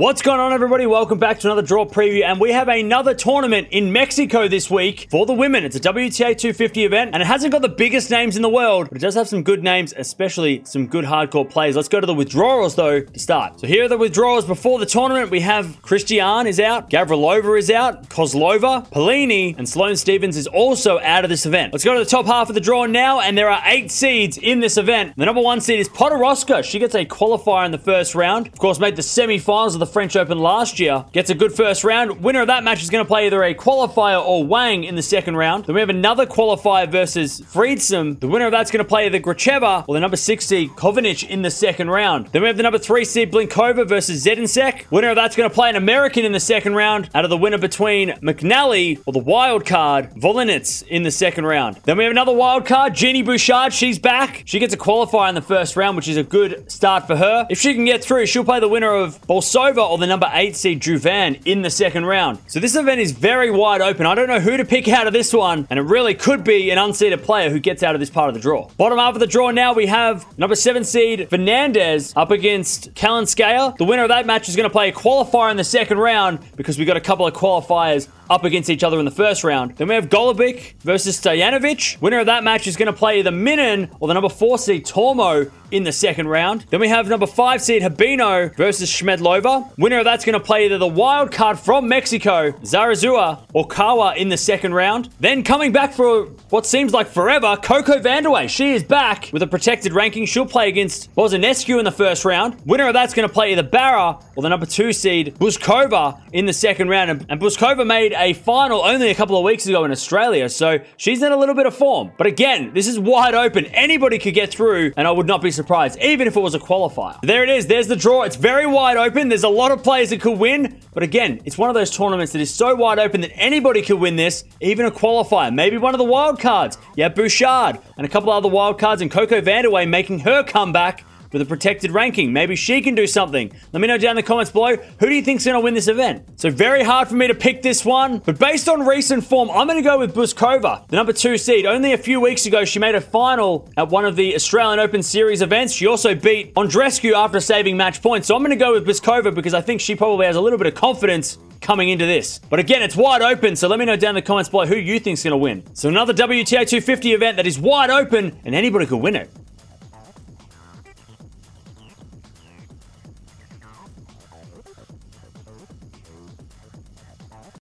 What's going on, everybody? Welcome back to another draw preview, and we have another tournament in Mexico this week for the women. It's a WTA 250 event, and it hasn't got the biggest names in the world, but it does have some good names, especially some good hardcore players. Let's go to the withdrawals, though, to start. So here are the withdrawals before the tournament. We have Cristian is out, Gavrilova is out, Kozlova, Paolini, and Sloane Stevens is also out of this event. Let's go to the top half of the draw now, and there are eight seeds in this event. The number one seed is Podoroska. She gets a qualifier in the first round. Of course, made the semi-finals of the French Open last year. Gets a good first round. Winner of that match is going to play either a qualifier or Wang in the second round. Then we have another qualifier versus Friedsam. The winner of that's going to play either Gracheva or the number six seed Kovinic in the second round. Then we have the number three seed Blinkova versus Zidansek. Winner of that's going to play an American in the second round out of the winner between McNally or the wild card Volynets in the second round. Then we have another wild card, Genie Bouchard. She's back. She gets a qualifier in the first round, which is a good start for her. If she can get through, she'll play the winner of Bolsova or the number eight seed Juvan in the second round. So this event is very wide open. I don't know who to pick out of this one, and it really could be an unseeded player who gets out of this part of the draw. Bottom half of the draw now, we have number seven seed Fernandez up against Kalinskaya. The winner of that match is going to play a qualifier in the second round because we got a couple of qualifiers up against each other in the first round. Then we have Golubic versus Stojanovic. Winner of that match is going to play the Minnen or the number four seed Tormo in the second round. Then we have number five seed Hibino versus Schmedlova. Winner of that's going to play either the wild card from Mexico, Zarazua or Kawa in the second round. Then coming back for what seems like forever, Coco Vandeweghe. She is back with a protected ranking. She'll play against Bozanescu in the first round. Winner of that's going to play either Bara or the number two seed Bouzkova in the second round. And, and Bouzkova made a final only a couple of weeks ago in Australia, so she's in a little bit of form. But again, this is wide open. Anybody could get through, and I would not be surprised, even if it was a qualifier. There it is. There's the draw. It's very wide open. There's a lot of players that could win, but again, it's one of those tournaments that is so wide open that anybody could win this, even a qualifier. Maybe one of the wild cards. Yeah, Bouchard and a couple other wild cards, and Coco Vandeweghe making her comeback with a protected ranking. Maybe she can do something. Let me know down in the comments below. Who do you think's going to win this event? So very hard for me to pick this one, but based on recent form, I'm going to go with Bouzkova, the number two seed. Only a few weeks ago, she made a final at one of the Australian Open Series events. She also beat Andreescu after saving match points. So I'm going to go with Bouzkova because I think she probably has a little bit of confidence coming into this. But again, it's wide open, so let me know down in the comments below who you think's going to win. So another WTA 250 event that is wide open, and anybody could win it.